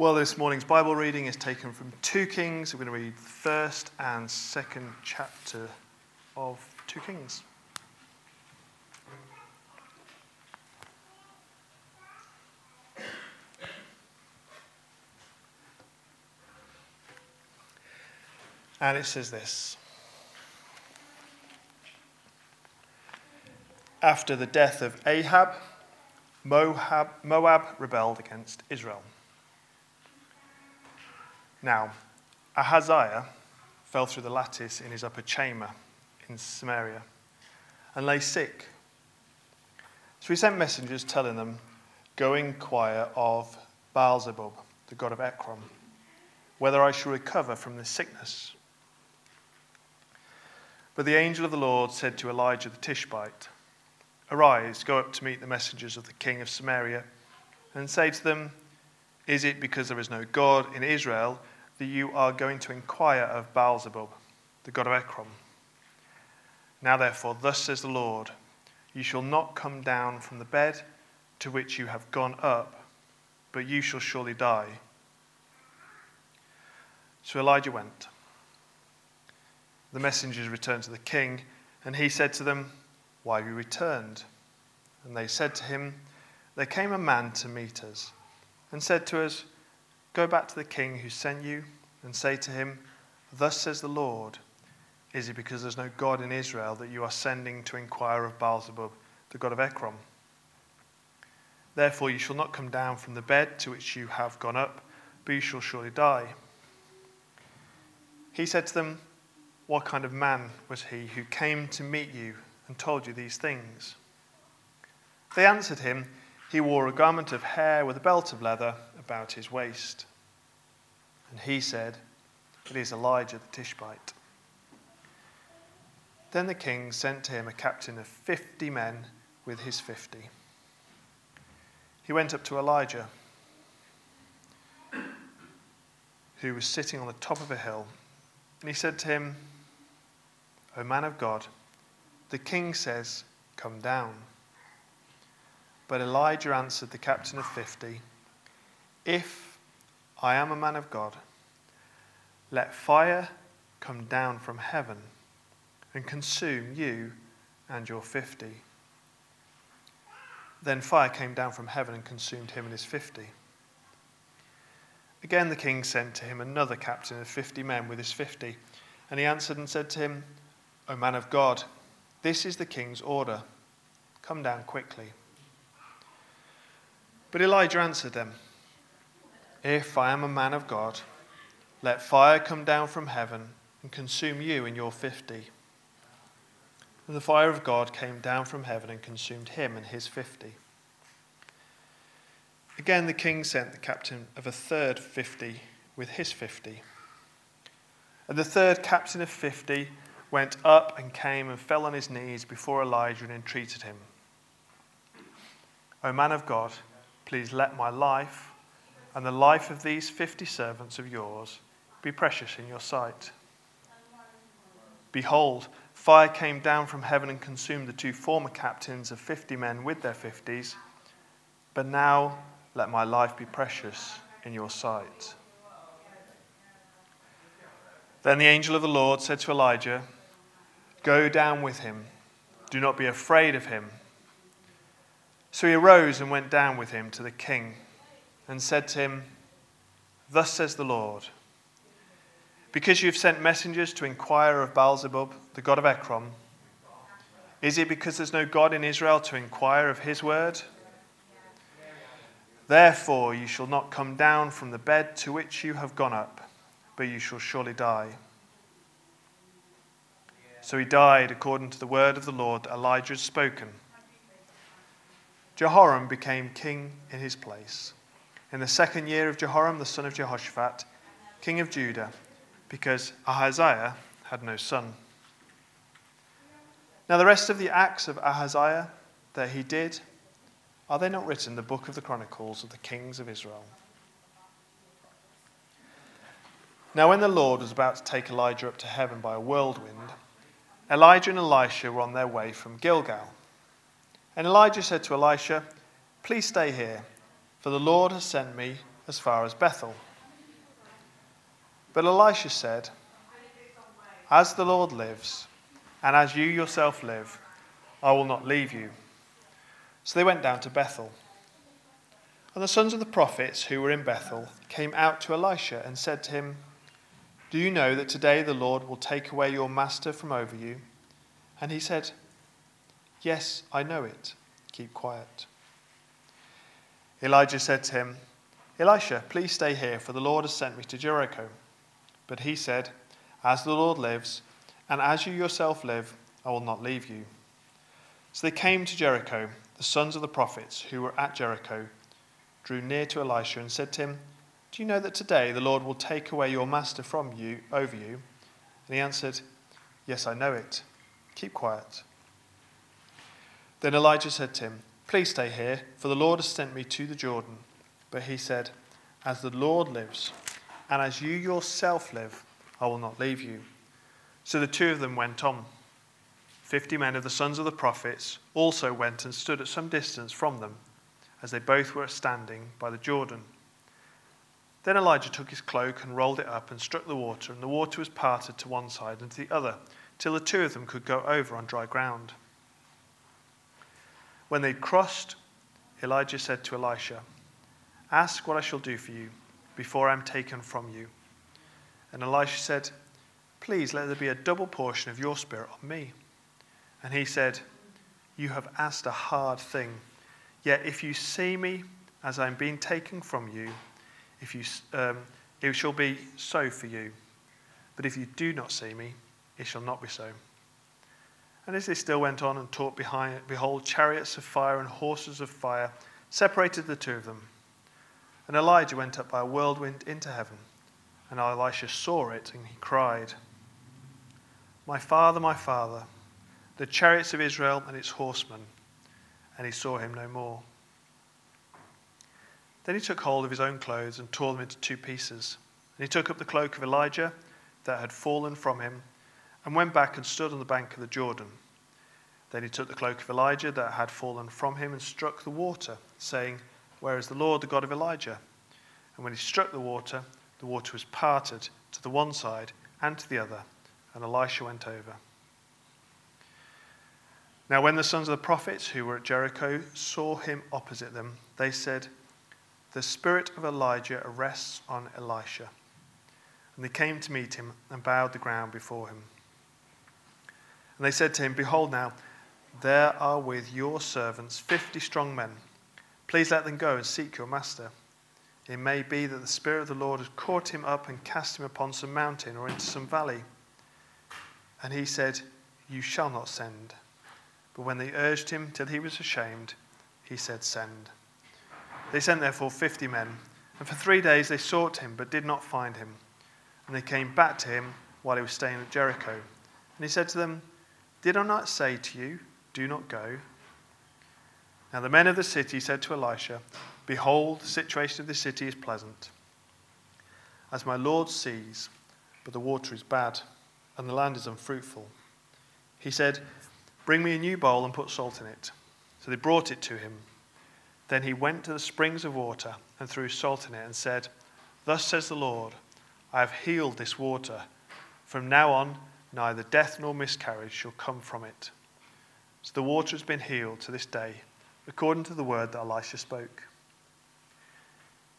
Well, this morning's Bible reading is taken from 2 Kings. We're going to read the first and second chapter of 2 Kings. And it says this After the death of Ahab, Moab, Moab rebelled against Israel. Now, Ahaziah fell through the lattice in his upper chamber in Samaria and lay sick. So he sent messengers telling them, Go inquire of Baalzebub, the god of Ekron, whether I shall recover from this sickness. But the angel of the Lord said to Elijah the Tishbite, Arise, go up to meet the messengers of the king of Samaria, and say to them, Is it because there is no God in Israel that you are going to inquire of Baalzebub, the god of Ekron? Now therefore, thus says the Lord, You shall not come down from the bed to which you have gone up, but you shall surely die. So Elijah went. The messengers returned to the king, and he said to them, Why have you returned? And they said to him, There came a man to meet us, and said to us, Go back to the king who sent you, and say to him, Thus says the Lord, Is it because there's no God in Israel that you are sending to inquire of Baalzebub, the god of Ekron? Therefore you shall not come down from the bed to which you have gone up, but you shall surely die. He said to them, what kind of man was he who came to meet you and told you these things? They answered him, He wore a garment of hair with a belt of leather about his waist. And he said, It is Elijah the Tishbite. Then the king sent to him a captain of fifty men with his fifty. He went up to Elijah, who was sitting on the top of a hill, and he said to him, O man of God, the king says, Come down. But Elijah answered the captain of fifty, If I am a man of God, let fire come down from heaven and consume you and your fifty. Then fire came down from heaven and consumed him and his fifty. Again the king sent to him another captain of fifty men with his fifty, and he answered and said to him, O man of God, this is the king's order. Come down quickly. But Elijah answered them, If I am a man of God, let fire come down from heaven and consume you and your fifty. And the fire of God came down from heaven and consumed him and his fifty. Again, the king sent the captain of a third fifty with his fifty. And the third captain of fifty went up and came and fell on his knees before Elijah and entreated him. O man of God, please let my life and the life of these fifty servants of yours be precious in your sight. Behold, fire came down from heaven and consumed the two former captains of fifty men with their fifties. But now let my life be precious in your sight. Then the angel of the Lord said to Elijah, Go down with him. Do not be afraid of him. So he arose and went down with him to the king and said to him, Thus says the Lord, because you have sent messengers to inquire of Baalzebub, the god of Ekron, is it because there's no God in Israel to inquire of his word? Therefore, you shall not come down from the bed to which you have gone up, but you shall surely die. So he died according to the word of the Lord Elijah had spoken. Jehoram became king in his place. In the second year of Jehoram, the son of Jehoshaphat, king of Judah, because Ahaziah had no son. Now, the rest of the acts of Ahaziah that he did, are they not written in the book of the Chronicles of the kings of Israel? Now, when the Lord was about to take Elijah up to heaven by a whirlwind, Elijah and Elisha were on their way from Gilgal. And Elijah said to Elisha, Please stay here, for the Lord has sent me as far as Bethel. But Elisha said, As the Lord lives, and as you yourself live, I will not leave you. So they went down to Bethel. And the sons of the prophets who were in Bethel came out to Elisha and said to him, Do you know that today the Lord will take away your master from over you? And he said, Yes, I know it. Keep quiet. Elijah said to him, Elisha, please stay here, for the Lord has sent me to Jericho. But he said, As the Lord lives, and as you yourself live, I will not leave you. So they came to Jericho. The sons of the prophets who were at Jericho drew near to Elisha and said to him, Do you know that today the Lord will take away your master from you over you? And he answered, Yes, I know it. Keep quiet. Then Elijah said to him, Please stay here, for the Lord has sent me to the Jordan. But he said, As the Lord lives, and as you yourself live, I will not leave you. So the two of them went on. Fifty men of the sons of the prophets also went and stood at some distance from them, as they both were standing by the Jordan. Then Elijah took his cloak and rolled it up and struck the water, and the water was parted to one side and to the other, till the two of them could go over on dry ground. When they'd crossed, Elijah said to Elisha, Ask what I shall do for you before I am taken from you. And Elisha said, Please let there be a double portion of your spirit on me. And he said, You have asked a hard thing. Yet if you see me as I am being taken from you, if you, um, it shall be so for you. But if you do not see me, it shall not be so. And as they still went on and talked behind, behold, chariots of fire and horses of fire separated the two of them. And Elijah went up by a whirlwind into heaven. And Elisha saw it, and he cried, My father, my father, the chariots of Israel and its horsemen. And he saw him no more. Then he took hold of his own clothes and tore them into two pieces. And he took up the cloak of Elijah that had fallen from him and went back and stood on the bank of the Jordan. Then he took the cloak of Elijah that had fallen from him and struck the water, saying, where is the Lord, the God of Elijah? And when he struck the water, the water was parted to the one side and to the other, and Elisha went over. Now, when the sons of the prophets who were at Jericho saw him opposite them, they said, The spirit of Elijah rests on Elisha. And they came to meet him and bowed the ground before him. And they said to him, Behold, now, there are with your servants fifty strong men. Please let them go and seek your master. It may be that the Spirit of the Lord has caught him up and cast him upon some mountain or into some valley. And he said, You shall not send. But when they urged him till he was ashamed, he said, Send. They sent therefore fifty men, and for three days they sought him, but did not find him. And they came back to him while he was staying at Jericho. And he said to them, Did I not say to you, Do not go? Now the men of the city said to Elisha, Behold, the situation of the city is pleasant, as my Lord sees, but the water is bad, and the land is unfruitful. He said, Bring me a new bowl and put salt in it. So they brought it to him. Then he went to the springs of water and threw salt in it and said, Thus says the Lord, I have healed this water. From now on, neither death nor miscarriage shall come from it. So the water has been healed to this day according to the word that Elisha spoke.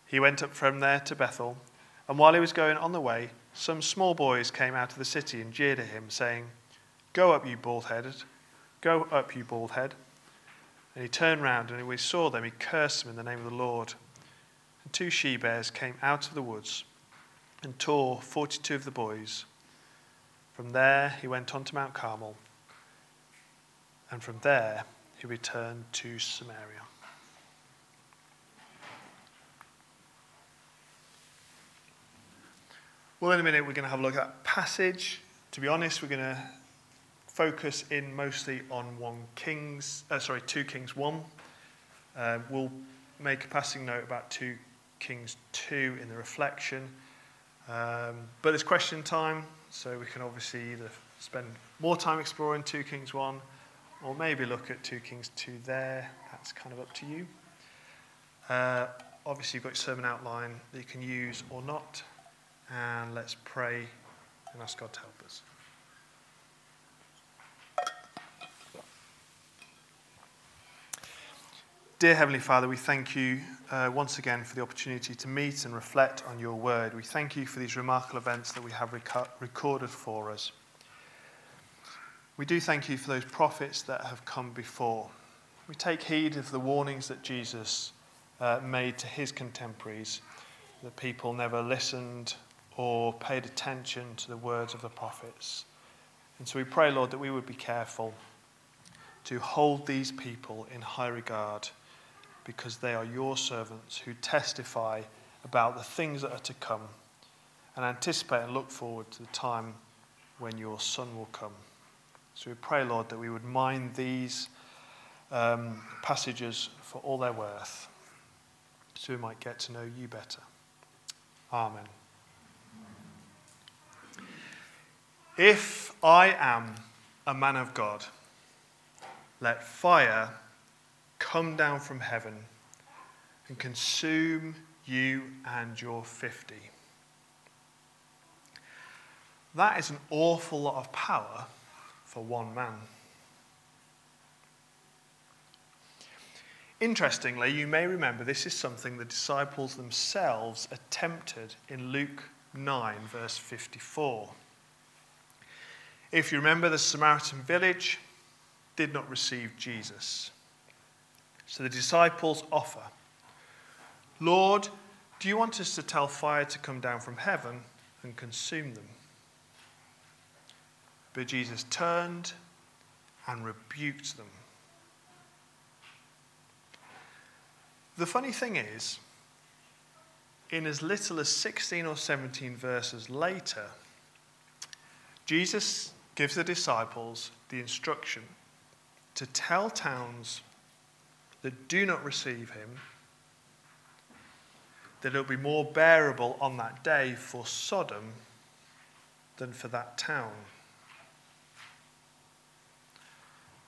He went up from there to Bethel, and while he was going on the way, some small boys came out of the city and jeered at him, saying, Go up, you bald headed, go up, you bald head. And he turned round, and when he saw them, he cursed them in the name of the Lord. And two she bears came out of the woods and tore forty two of the boys. From there he went on to Mount Carmel, and from there he returned to Samaria. Well, in a minute, we're going to have a look at that passage. To be honest, we're going to focus in mostly on one Kings, uh, sorry, two Kings one. Uh, we'll make a passing note about two Kings two in the reflection. Um, but it's question time, so we can obviously either spend more time exploring two Kings one or maybe look at 2 Kings 2 there. That's kind of up to you. Uh, obviously, you've got your sermon outline that you can use or not. And let's pray and ask God to help us. Dear Heavenly Father, we thank you uh, once again for the opportunity to meet and reflect on your word. We thank you for these remarkable events that we have rec- recorded for us. We do thank you for those prophets that have come before. We take heed of the warnings that Jesus uh, made to his contemporaries, that people never listened or paid attention to the words of the prophets. And so we pray, Lord, that we would be careful to hold these people in high regard because they are your servants who testify about the things that are to come and anticipate and look forward to the time when your Son will come. So we pray, Lord, that we would mind these um, passages for all their worth so we might get to know you better. Amen. If I am a man of God, let fire come down from heaven and consume you and your 50. That is an awful lot of power for one man. Interestingly, you may remember this is something the disciples themselves attempted in Luke 9, verse 54. If you remember, the Samaritan village did not receive Jesus. So the disciples offer, Lord, do you want us to tell fire to come down from heaven and consume them? But Jesus turned and rebuked them. The funny thing is, in as little as 16 or 17 verses later, Jesus gives the disciples the instruction to tell towns that do not receive him that it'll be more bearable on that day for Sodom than for that town.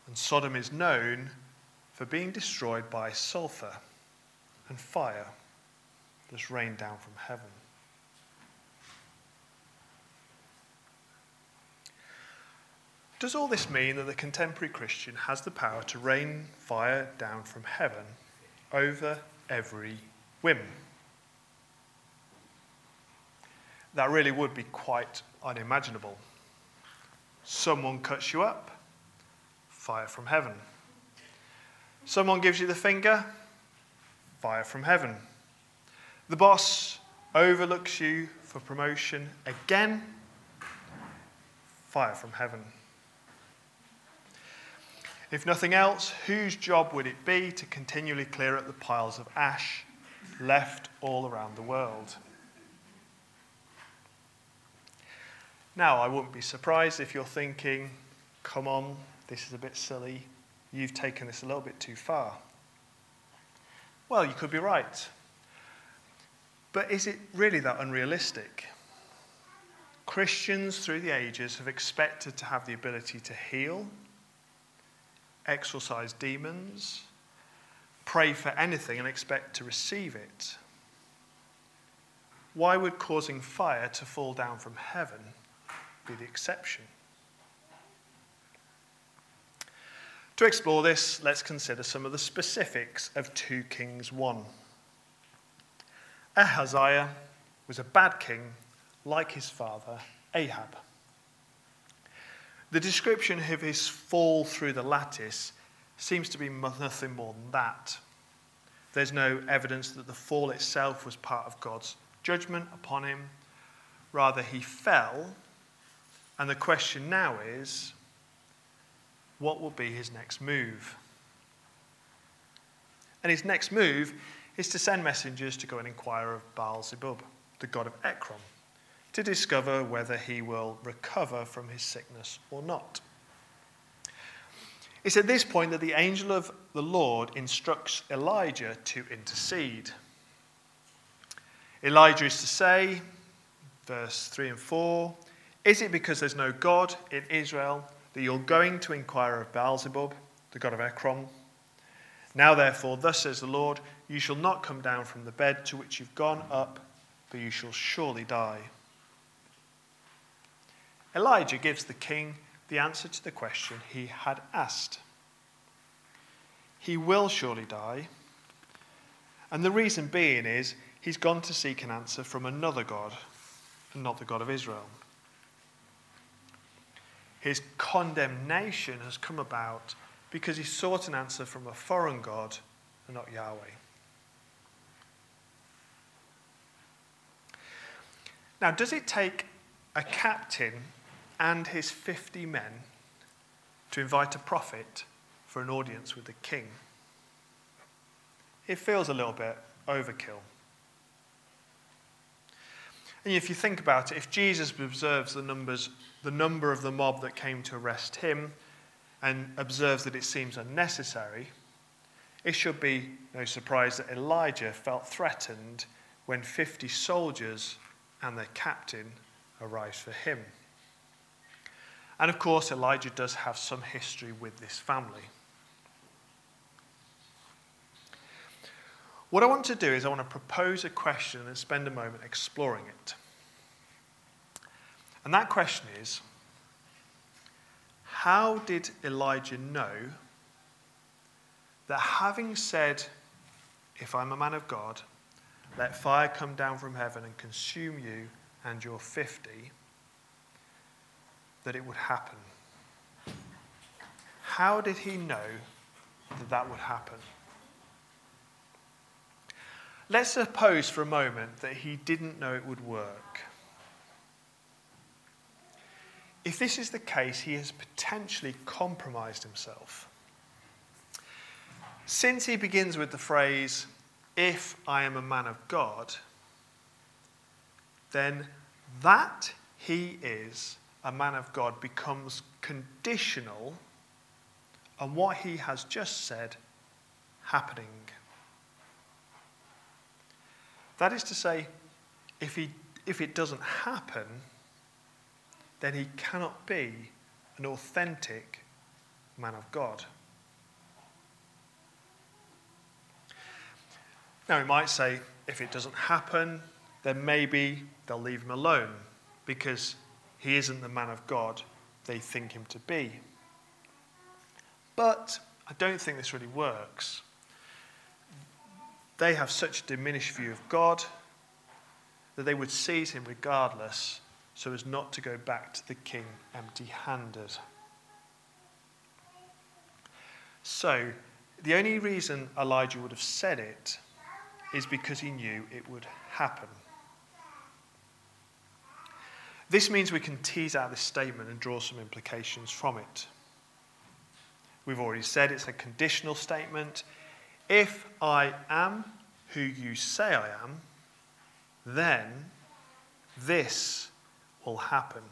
And Sodom is known for being destroyed by sulfur and fire that's rained down from heaven. Does all this mean that the contemporary Christian has the power to rain fire down from heaven over every whim? That really would be quite unimaginable. Someone cuts you up, fire from heaven. Someone gives you the finger, fire from heaven. The boss overlooks you for promotion again, fire from heaven. If nothing else, whose job would it be to continually clear up the piles of ash left all around the world? Now, I wouldn't be surprised if you're thinking, come on, this is a bit silly. You've taken this a little bit too far. Well, you could be right. But is it really that unrealistic? Christians through the ages have expected to have the ability to heal, exorcise demons, pray for anything, and expect to receive it. Why would causing fire to fall down from heaven be the exception? To explore this, let's consider some of the specifics of 2 Kings 1. Ahaziah was a bad king, like his father, Ahab. The description of his fall through the lattice seems to be nothing more than that. There's no evidence that the fall itself was part of God's judgment upon him. Rather, he fell. And the question now is what will be his next move. And his next move is to send messengers to go and inquire of Baal Zebub, the god of Ekron, to discover whether he will recover from his sickness or not. It's at this point that the angel of the Lord instructs Elijah to intercede. Elijah is to say, verse 3 and 4, Is it because there's no God in Israel that you're going to inquire of Baalzebub, the god of Ekron. Now, therefore, thus says the Lord, You shall not come down from the bed to which you've gone up, but you shall surely die. Elijah gives the king the answer to the question he had asked. He will surely die. And the reason being is he's gone to seek an answer from another God, and not the God of Israel. His condemnation has come about because he sought an answer from a foreign God and not Yahweh. Now, does it take a captain and his 50 men to invite a prophet for an audience with the king? It feels a little bit overkill. And if you think about it, if Jesus observes the numbers, the number of the mob that came to arrest him, and observes that it seems unnecessary, it should be no surprise that Elijah felt threatened when 50 soldiers and their captain arrived for him. And of course, Elijah does have some history with this family. What I want to do is I want to propose a question and spend a moment exploring it. And that question is How did Elijah know that having said, If I'm a man of God, let fire come down from heaven and consume you and your 50, that it would happen. How did he know that that would happen? Let's suppose for a moment that he didn't know it would work. If this is the case, he has potentially compromised himself. Since he begins with the phrase, if I am a man of God, then that he is a man of God becomes conditional on what he has just said happening. That is to say, if, he, if it doesn't happen, then he cannot be an authentic man of God. Now, we might say if it doesn't happen, then maybe they'll leave him alone because he isn't the man of God they think him to be. But I don't think this really works. They have such a diminished view of God that they would seize him regardless so as not to go back to the king empty handed. So, the only reason Elijah would have said it is because he knew it would happen. This means we can tease out this statement and draw some implications from it. We've already said it's a conditional statement. If I am who you say I am, then this will happen.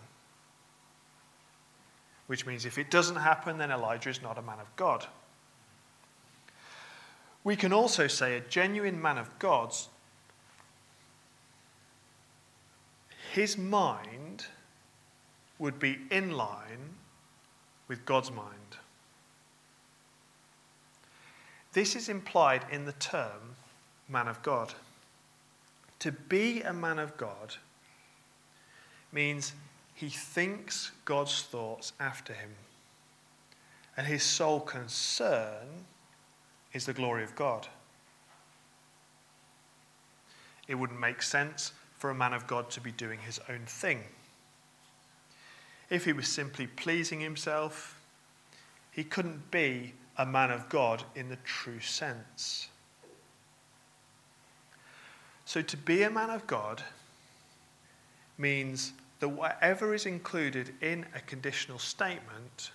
Which means if it doesn't happen, then Elijah is not a man of God. We can also say a genuine man of God's, his mind would be in line with God's mind. This is implied in the term man of God. To be a man of God means he thinks God's thoughts after him. And his sole concern is the glory of God. It wouldn't make sense for a man of God to be doing his own thing. If he was simply pleasing himself, he couldn't be a man of God in the true sense. So, to be a man of God means that whatever is included in a conditional statement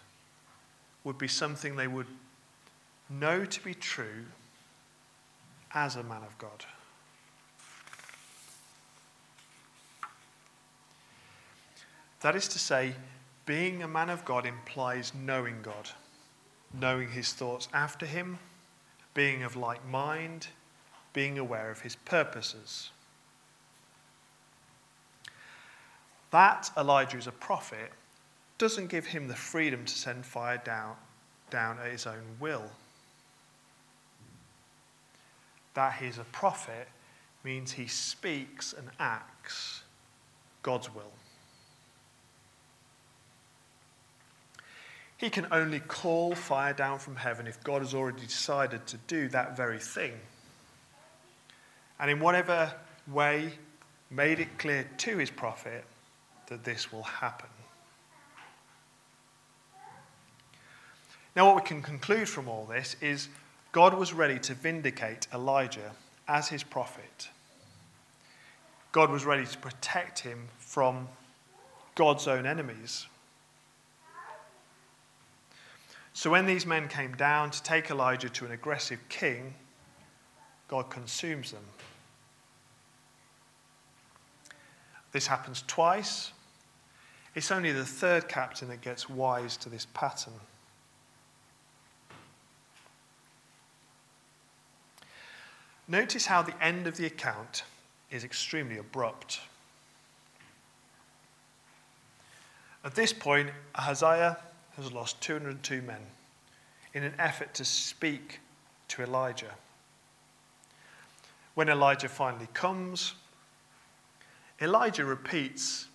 would be something they would know to be true as a man of God. That is to say, being a man of God implies knowing God, knowing his thoughts after him, being of like mind, being aware of his purposes. That Elijah is a prophet doesn't give him the freedom to send fire down, down at his own will. that he's a prophet means he speaks and acts God's will. He can only call fire down from heaven if God has already decided to do that very thing. And in whatever way, made it clear to his prophet that this will happen. Now, what we can conclude from all this is God was ready to vindicate Elijah as his prophet. God was ready to protect him from God's own enemies. So when these men came down to take Elijah to an aggressive king, God consumes them. This happens twice. It's only the third captain that gets wise to this pattern. Notice how the end of the account is extremely abrupt. At this point, Ahaziah has lost 202 men in an effort to speak to Elijah. When Elijah finally comes, Elijah repeats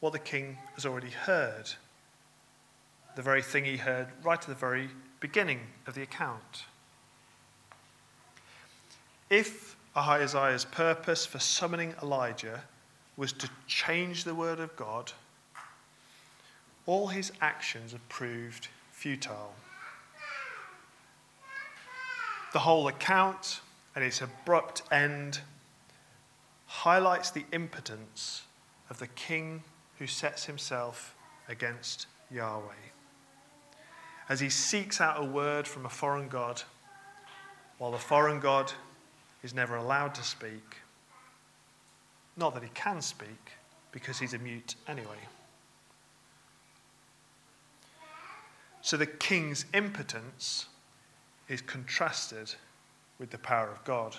what the king has already heard, the very thing he heard right at the very beginning of the account. If Ahaziah's purpose for summoning Elijah was to change the word of God, all his actions have proved futile. The whole account and its abrupt end highlights the impotence of the king who sets himself against Yahweh. As he seeks out a word from a foreign god, while the foreign god is never allowed to speak. Not that he can speak, because he's a mute anyway. So the king's impotence is contrasted with the power of God.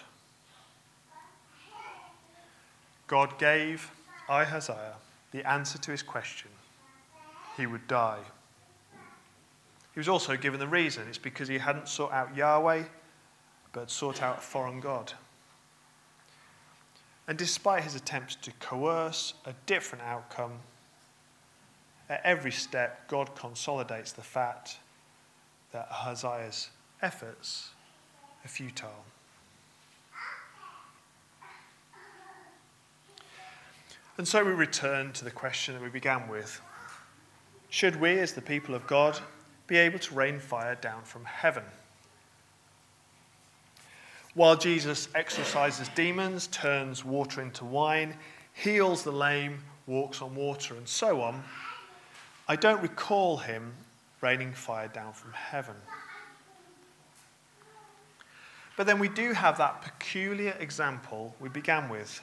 God gave Ahaziah the answer to his question he would die. He was also given the reason it's because he hadn't sought out Yahweh, but sought out a foreign God. And despite his attempts to coerce a different outcome, at every step, God consolidates the fact that Ahaziah's efforts are futile. And so we return to the question that we began with Should we, as the people of God, be able to rain fire down from heaven? While Jesus exorcises demons, turns water into wine, heals the lame, walks on water, and so on, I don't recall him raining fire down from heaven. But then we do have that peculiar example we began with.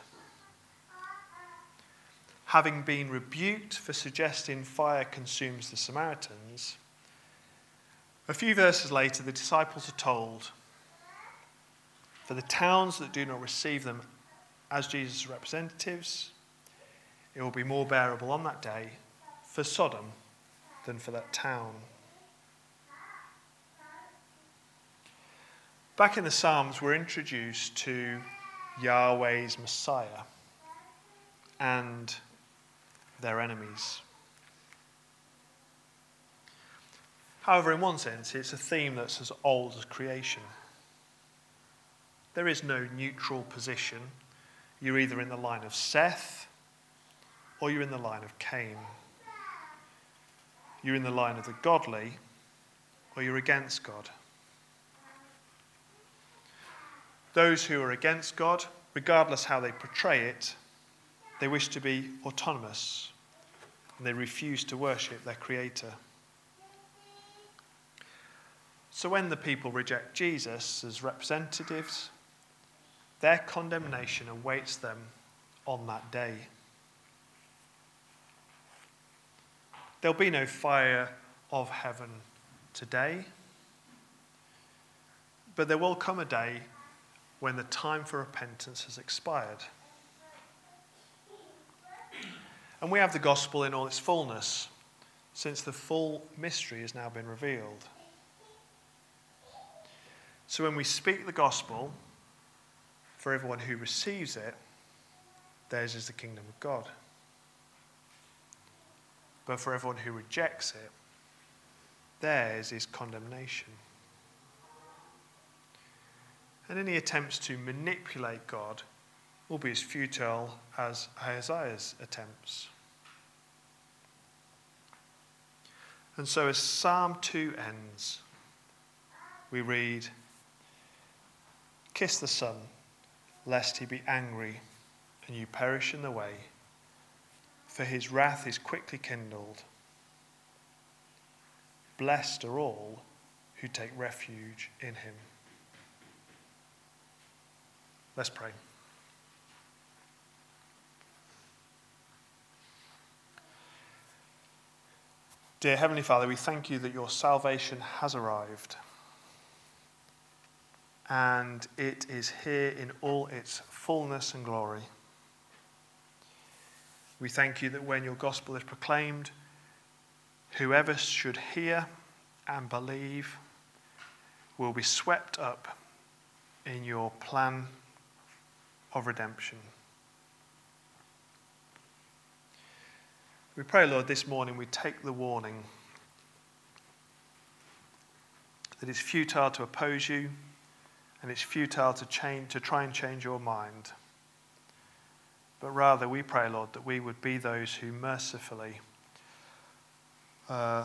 Having been rebuked for suggesting fire consumes the Samaritans, a few verses later, the disciples are told, For the towns that do not receive them as Jesus' representatives, it will be more bearable on that day for Sodom than for that town. Back in the Psalms, we're introduced to Yahweh's Messiah and their enemies. However, in one sense, it's a theme that's as old as creation. There is no neutral position. You're either in the line of Seth or you're in the line of Cain. You're in the line of the godly or you're against God. Those who are against God, regardless how they portray it, they wish to be autonomous and they refuse to worship their Creator. So when the people reject Jesus as representatives, their condemnation awaits them on that day. There'll be no fire of heaven today, but there will come a day when the time for repentance has expired. And we have the gospel in all its fullness, since the full mystery has now been revealed. So when we speak the gospel, for everyone who receives it, theirs is the kingdom of God. But for everyone who rejects it, theirs is condemnation. And any attempts to manipulate God will be as futile as Ahaziah's attempts. And so, as Psalm 2 ends, we read Kiss the Son, lest he be angry and you perish in the way, for his wrath is quickly kindled. Blessed are all who take refuge in him. Let's pray. Dear Heavenly Father, we thank you that your salvation has arrived. And it is here in all its fullness and glory. We thank you that when your gospel is proclaimed, whoever should hear and believe will be swept up in your plan of redemption. We pray, Lord, this morning we take the warning that it's futile to oppose you and it's futile to, change, to try and change your mind. But rather, we pray, Lord, that we would be those who mercifully, uh,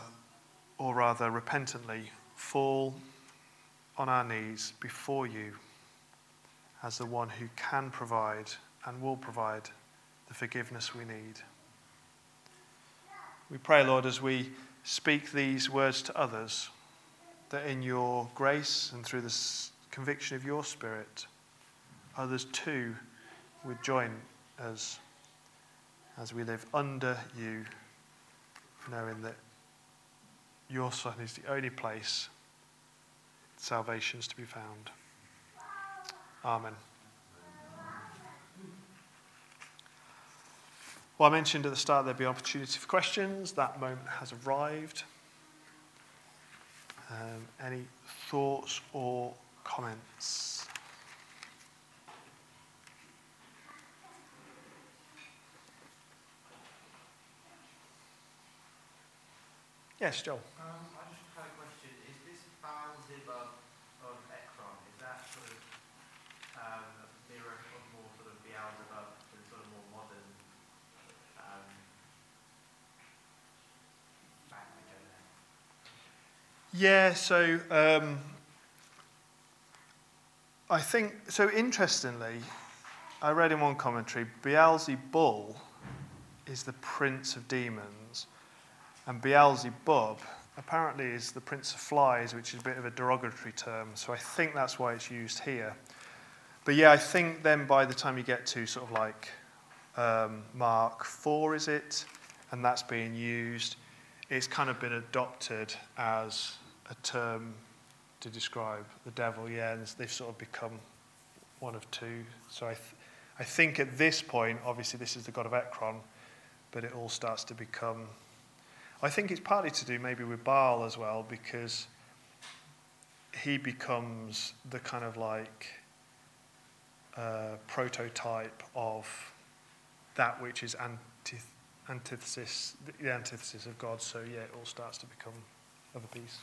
or rather repentantly, fall on our knees before you as the one who can provide and will provide the forgiveness we need. We pray, Lord, as we speak these words to others, that in your grace and through the conviction of your Spirit, others too would join us as we live under you, knowing that your Son is the only place salvation is to be found. Amen. Well, I mentioned at the start there'd be opportunity for questions. That moment has arrived. Um, any thoughts or comments? Yes, Joel. Um, I just had a question. Is this of Ekron, is that sort of um, a mirror of more sort of Beelzebub, the sort of more modern um, language, Yeah, so um, I think, so interestingly, I read in one commentary Beelzebul is the prince of demons, and Beelzebub apparently is the prince of flies, which is a bit of a derogatory term. So I think that's why it's used here. But yeah, I think then by the time you get to sort of like um, Mark 4, is it? And that's being used, it's kind of been adopted as a term to describe the devil, yeah, and they've sort of become one of two. So I, th- I think at this point, obviously, this is the god of Ekron, but it all starts to become. I think it's partly to do maybe with Baal as well, because he becomes the kind of like uh, prototype of that which is antith- antithesis, the antithesis of God. So yeah, it all starts to become of a piece.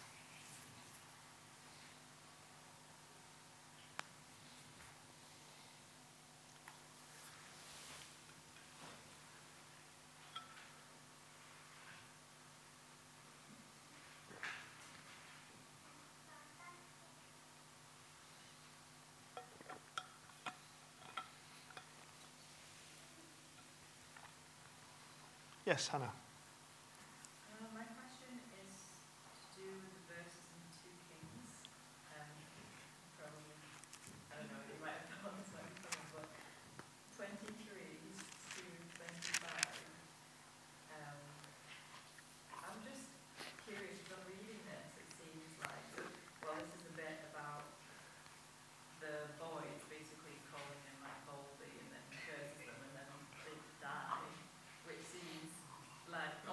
Yes, Hannah. Uh, my question is to do with the verses in 2 Kings. Um, probably, I don't know, you might have done this one before, but 23 to 25. Um, I'm just curious, because I'm reading this, it seems like, well, this is a bit about the boys basically calling him like holy and then he curses them and then they die, which seems like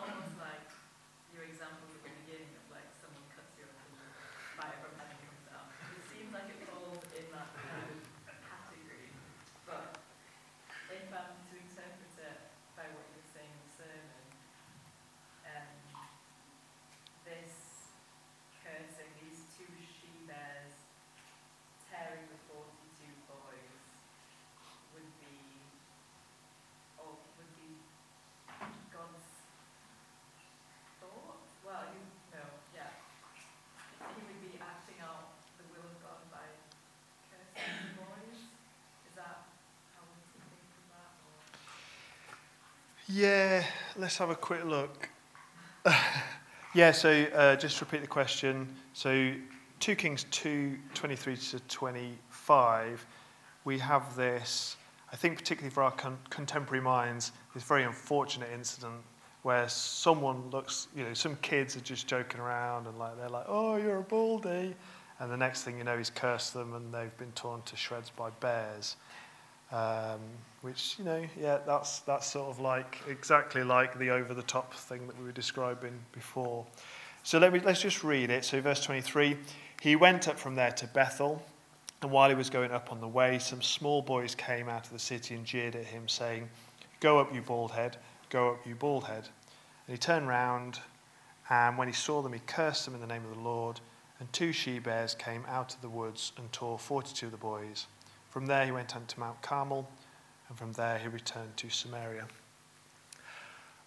Yeah, let's have a quick look. yeah, so uh, just repeat the question. So 2 Kings 2 23 to 25, we have this, I think, particularly for our con- contemporary minds, this very unfortunate incident where someone looks, you know, some kids are just joking around and like they're like, oh, you're a baldy. And the next thing you know, he's cursed them and they've been torn to shreds by bears. Um, which, you know, yeah, that's, that's sort of like exactly like the over the top thing that we were describing before. So let me, let's just read it. So, verse 23 He went up from there to Bethel, and while he was going up on the way, some small boys came out of the city and jeered at him, saying, Go up, you bald head, go up, you bald head. And he turned round, and when he saw them, he cursed them in the name of the Lord. And two she bears came out of the woods and tore 42 of the boys. From there he went on to Mount Carmel, and from there he returned to Samaria.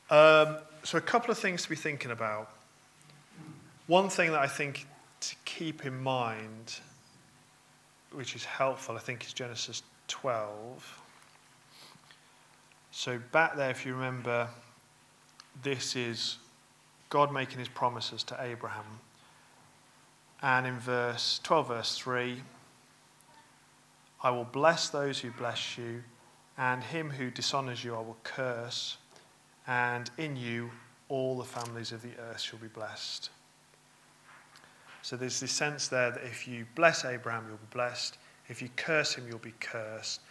Um, so, a couple of things to be thinking about. One thing that I think to keep in mind, which is helpful, I think, is Genesis 12. So, back there, if you remember, this is God making his promises to Abraham. And in verse 12, verse 3, I will bless those who bless you, and him who dishonors you I will curse, and in you all the families of the earth shall be blessed. So there's this sense there that if you bless Abraham, you'll be blessed. If you curse him, you'll be cursed.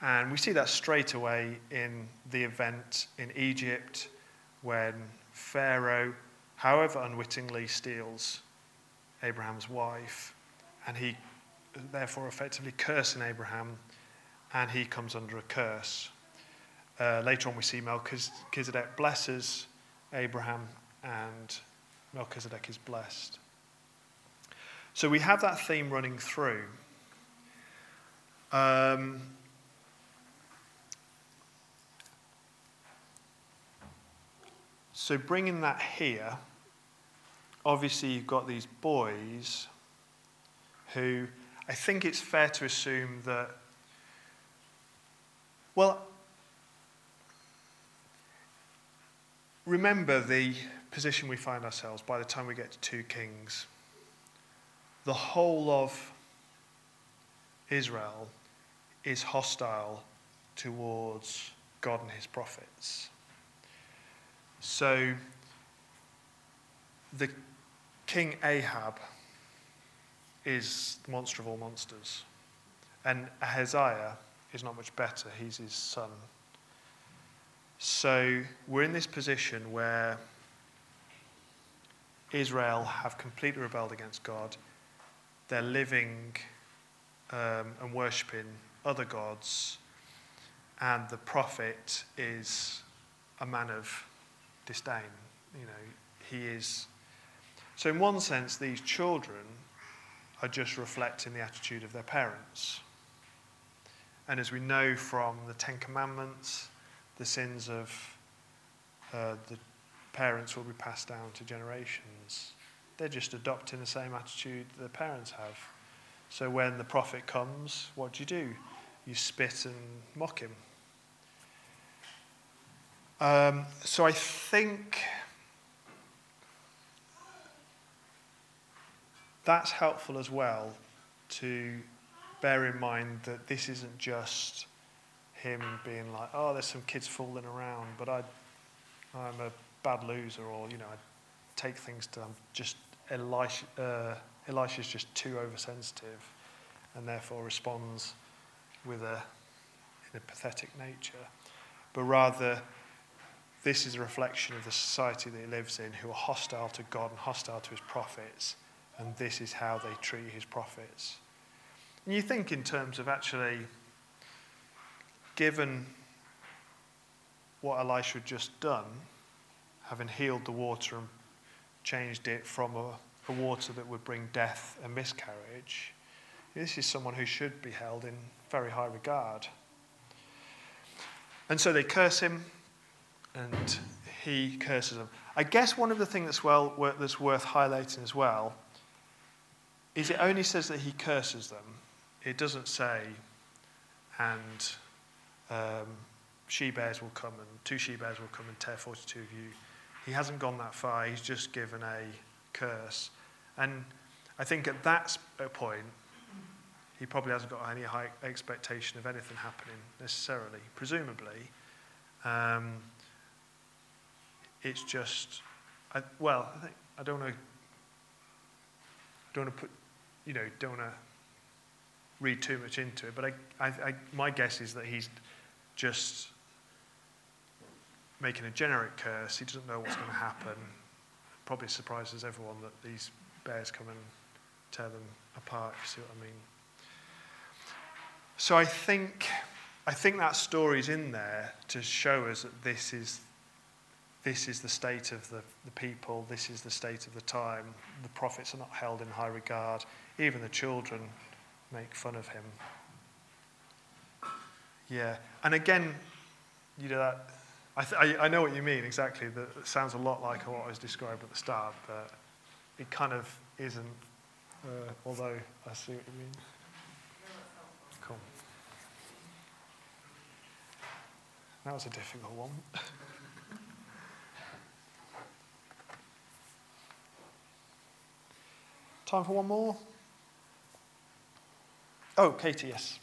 And we see that straight away in the event in Egypt when Pharaoh, however unwittingly, steals Abraham's wife, and he therefore effectively cursing Abraham, and he comes under a curse. Uh, later on, we see Melchizedek blesses Abraham, and Melchizedek is blessed. So we have that theme running through. Um, so bringing that here, obviously you've got these boys who I think it's fair to assume that, well, remember the position we find ourselves by the time we get to 2 Kings. The whole of Israel is hostile towards God and his prophets. So, the King Ahab is the monster of all monsters. And Ahaziah is not much better, he's his son. So we're in this position where Israel have completely rebelled against God. They're living um, and worshipping other gods, and the prophet is a man of disdain. You know, he is. So, in one sense, these children are just reflecting the attitude of their parents. And as we know from the Ten Commandments, the sins of uh, the parents will be passed down to generations. They're just adopting the same attitude that their parents have. So when the prophet comes, what do you do? You spit and mock him. Um, so I think that's helpful as well to bear in mind that this isn't just him being like, oh, there's some kids fooling around, but I, I'm a bad loser, or, you know, I take things to, I'm just, Elisha, uh, Elisha's just too oversensitive and therefore responds with a, in a pathetic nature. But rather, this is a reflection of the society that he lives in who are hostile to God and hostile to his prophets and this is how they treat his prophets. And you think in terms of actually, given what Elisha had just done, having healed the water and changed it from a, a water that would bring death and miscarriage, this is someone who should be held in very high regard. And so they curse him, and he curses them. I guess one of the things that's, well, that's worth highlighting as well is it only says that he curses them. It doesn't say, and um, she bears will come and two she bears will come and tear 42 of you. He hasn't gone that far. He's just given a curse. And I think at that point, he probably hasn't got any high expectation of anything happening necessarily. Presumably, um, it's just, I, well, I, think, I don't know. I don't want to put, you know, don't want to read too much into it, but I, I, I, my guess is that he's just making a generic curse. He doesn't know what's going to happen. Probably surprises everyone that these bears come and tear them apart, you see what I mean? So I think, I think that story's in there to show us that this is, this is the state of the, the people, this is the state of the time. The prophets are not held in high regard. Even the children make fun of him. Yeah, and again, you know that. I, th- I, I know what you mean exactly. That sounds a lot like what I was described at the start, but it kind of isn't. Uh, although I see what you mean. Cool. That was a difficult one. Time for one more? Oh, Katie, yes.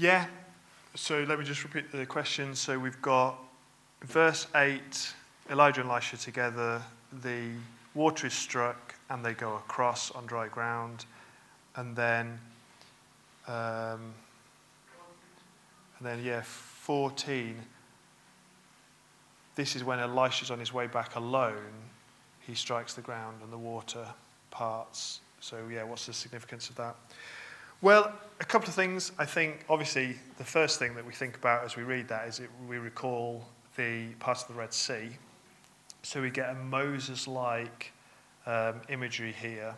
Yeah. So let me just repeat the question. So we've got verse 8 Elijah and Elisha together. The water is struck and they go across on dry ground. And then, um, and then yeah, 14. This is when Elisha's on his way back alone. He strikes the ground and the water parts. So, yeah, what's the significance of that? Well, a couple of things. I think, obviously, the first thing that we think about as we read that is it, we recall the part of the Red Sea. So we get a Moses like um, imagery here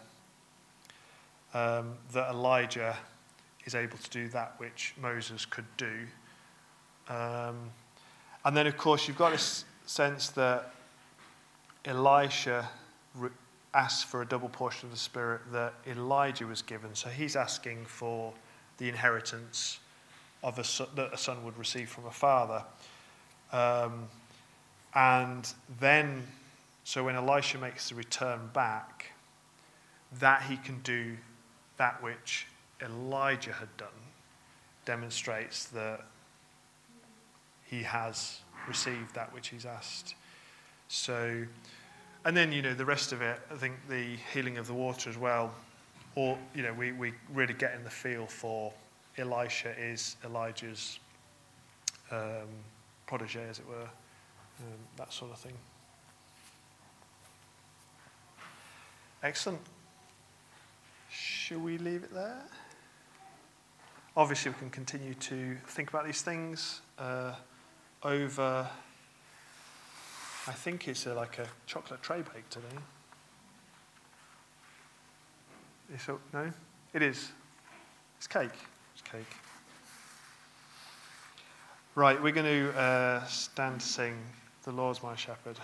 um, that Elijah is able to do that which Moses could do. Um, and then, of course, you've got this sense that Elisha re- asked for a double portion of the Spirit that Elijah was given. So he's asking for the inheritance of a son, that a son would receive from a father. Um, and then, so when Elisha makes the return back, that he can do that which Elijah had done demonstrates that he has received that which he's asked. So, and then, you know, the rest of it, I think the healing of the water as well, or, you know, we, we really get in the feel for Elisha is Elijah's um, protege, as it were, um, that sort of thing. Excellent. Shall we leave it there? Obviously, we can continue to think about these things uh, over. I think it's a, like a chocolate tray bake today. Is it, no? It is. It's cake. It's cake. Right, we're going to uh, stand to sing The Lord's My Shepherd.